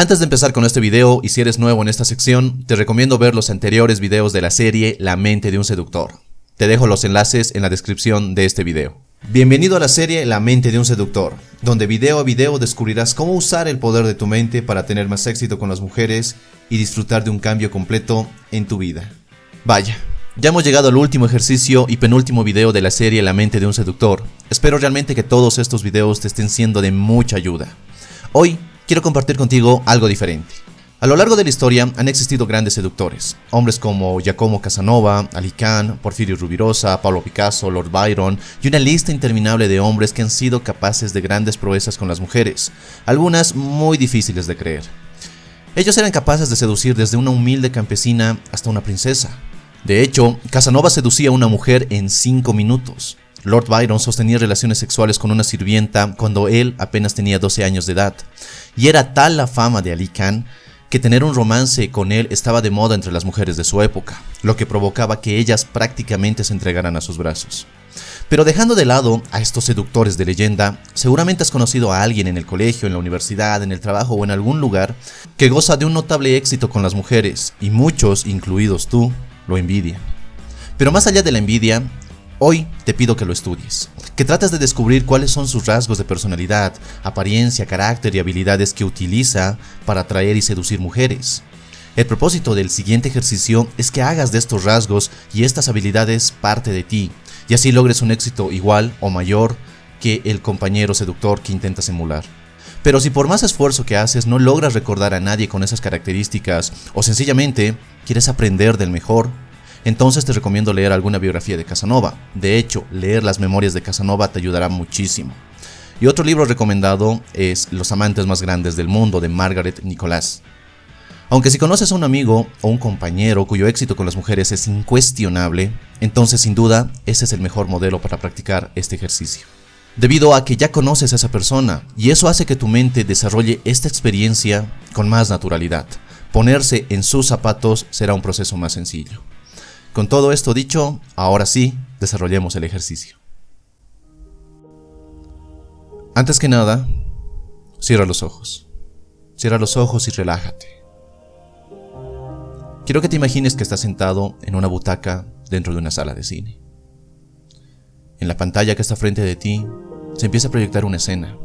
Antes de empezar con este video, y si eres nuevo en esta sección, te recomiendo ver los anteriores videos de la serie La mente de un seductor. Te dejo los enlaces en la descripción de este video. Bienvenido a la serie La mente de un seductor, donde video a video descubrirás cómo usar el poder de tu mente para tener más éxito con las mujeres y disfrutar de un cambio completo en tu vida. Vaya, ya hemos llegado al último ejercicio y penúltimo video de la serie La mente de un seductor. Espero realmente que todos estos videos te estén siendo de mucha ayuda. Hoy quiero compartir contigo algo diferente. A lo largo de la historia han existido grandes seductores, hombres como Giacomo Casanova, Ali Khan, Porfirio Rubirosa, Pablo Picasso, Lord Byron y una lista interminable de hombres que han sido capaces de grandes proezas con las mujeres, algunas muy difíciles de creer. Ellos eran capaces de seducir desde una humilde campesina hasta una princesa. De hecho, Casanova seducía a una mujer en 5 minutos. Lord Byron sostenía relaciones sexuales con una sirvienta cuando él apenas tenía 12 años de edad, y era tal la fama de Ali Khan que tener un romance con él estaba de moda entre las mujeres de su época, lo que provocaba que ellas prácticamente se entregaran a sus brazos. Pero dejando de lado a estos seductores de leyenda, seguramente has conocido a alguien en el colegio, en la universidad, en el trabajo o en algún lugar que goza de un notable éxito con las mujeres, y muchos, incluidos tú, lo envidian. Pero más allá de la envidia, Hoy te pido que lo estudies, que trates de descubrir cuáles son sus rasgos de personalidad, apariencia, carácter y habilidades que utiliza para atraer y seducir mujeres. El propósito del siguiente ejercicio es que hagas de estos rasgos y estas habilidades parte de ti, y así logres un éxito igual o mayor que el compañero seductor que intentas emular. Pero si por más esfuerzo que haces no logras recordar a nadie con esas características, o sencillamente quieres aprender del mejor, entonces te recomiendo leer alguna biografía de Casanova. De hecho, leer las memorias de Casanova te ayudará muchísimo. Y otro libro recomendado es Los amantes más grandes del mundo de Margaret Nicolás. Aunque si conoces a un amigo o un compañero cuyo éxito con las mujeres es incuestionable, entonces sin duda ese es el mejor modelo para practicar este ejercicio. Debido a que ya conoces a esa persona y eso hace que tu mente desarrolle esta experiencia con más naturalidad. Ponerse en sus zapatos será un proceso más sencillo. Con todo esto dicho, ahora sí, desarrollemos el ejercicio. Antes que nada, cierra los ojos. Cierra los ojos y relájate. Quiero que te imagines que estás sentado en una butaca dentro de una sala de cine. En la pantalla que está frente de ti se empieza a proyectar una escena.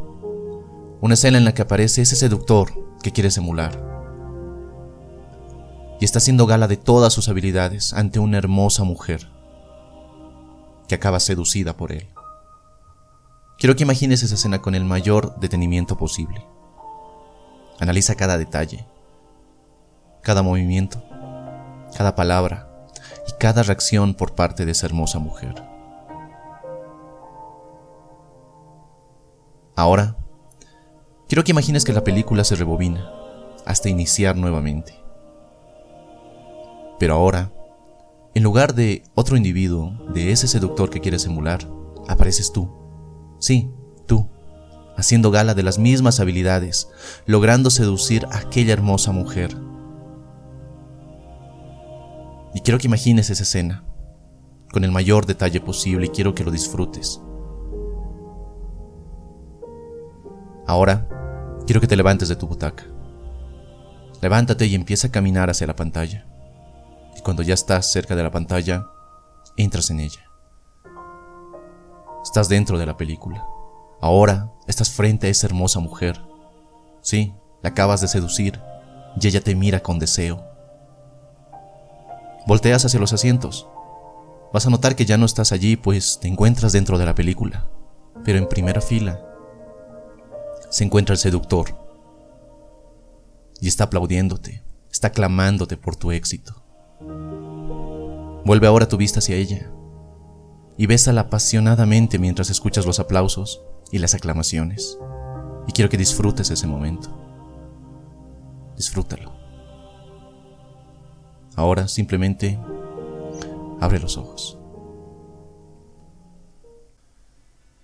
Una escena en la que aparece ese seductor que quieres emular está haciendo gala de todas sus habilidades ante una hermosa mujer que acaba seducida por él. Quiero que imagines esa escena con el mayor detenimiento posible. Analiza cada detalle, cada movimiento, cada palabra y cada reacción por parte de esa hermosa mujer. Ahora, quiero que imagines que la película se rebobina hasta iniciar nuevamente. Pero ahora, en lugar de otro individuo, de ese seductor que quieres emular, apareces tú. Sí, tú, haciendo gala de las mismas habilidades, logrando seducir a aquella hermosa mujer. Y quiero que imagines esa escena, con el mayor detalle posible, y quiero que lo disfrutes. Ahora, quiero que te levantes de tu butaca. Levántate y empieza a caminar hacia la pantalla cuando ya estás cerca de la pantalla, entras en ella. Estás dentro de la película. Ahora estás frente a esa hermosa mujer. Sí, la acabas de seducir y ella te mira con deseo. Volteas hacia los asientos. Vas a notar que ya no estás allí, pues te encuentras dentro de la película. Pero en primera fila se encuentra el seductor. Y está aplaudiéndote, está clamándote por tu éxito. Vuelve ahora tu vista hacia ella y bésala apasionadamente mientras escuchas los aplausos y las aclamaciones. Y quiero que disfrutes ese momento. Disfrútalo. Ahora simplemente abre los ojos.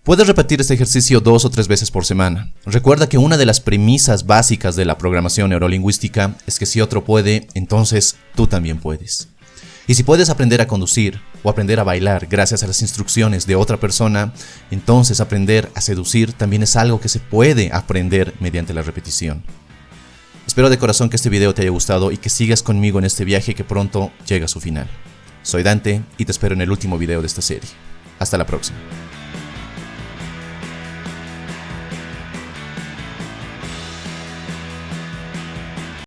Puedes repetir este ejercicio dos o tres veces por semana. Recuerda que una de las premisas básicas de la programación neurolingüística es que si otro puede, entonces tú también puedes. Y si puedes aprender a conducir o aprender a bailar gracias a las instrucciones de otra persona, entonces aprender a seducir también es algo que se puede aprender mediante la repetición. Espero de corazón que este video te haya gustado y que sigas conmigo en este viaje que pronto llega a su final. Soy Dante y te espero en el último video de esta serie. Hasta la próxima.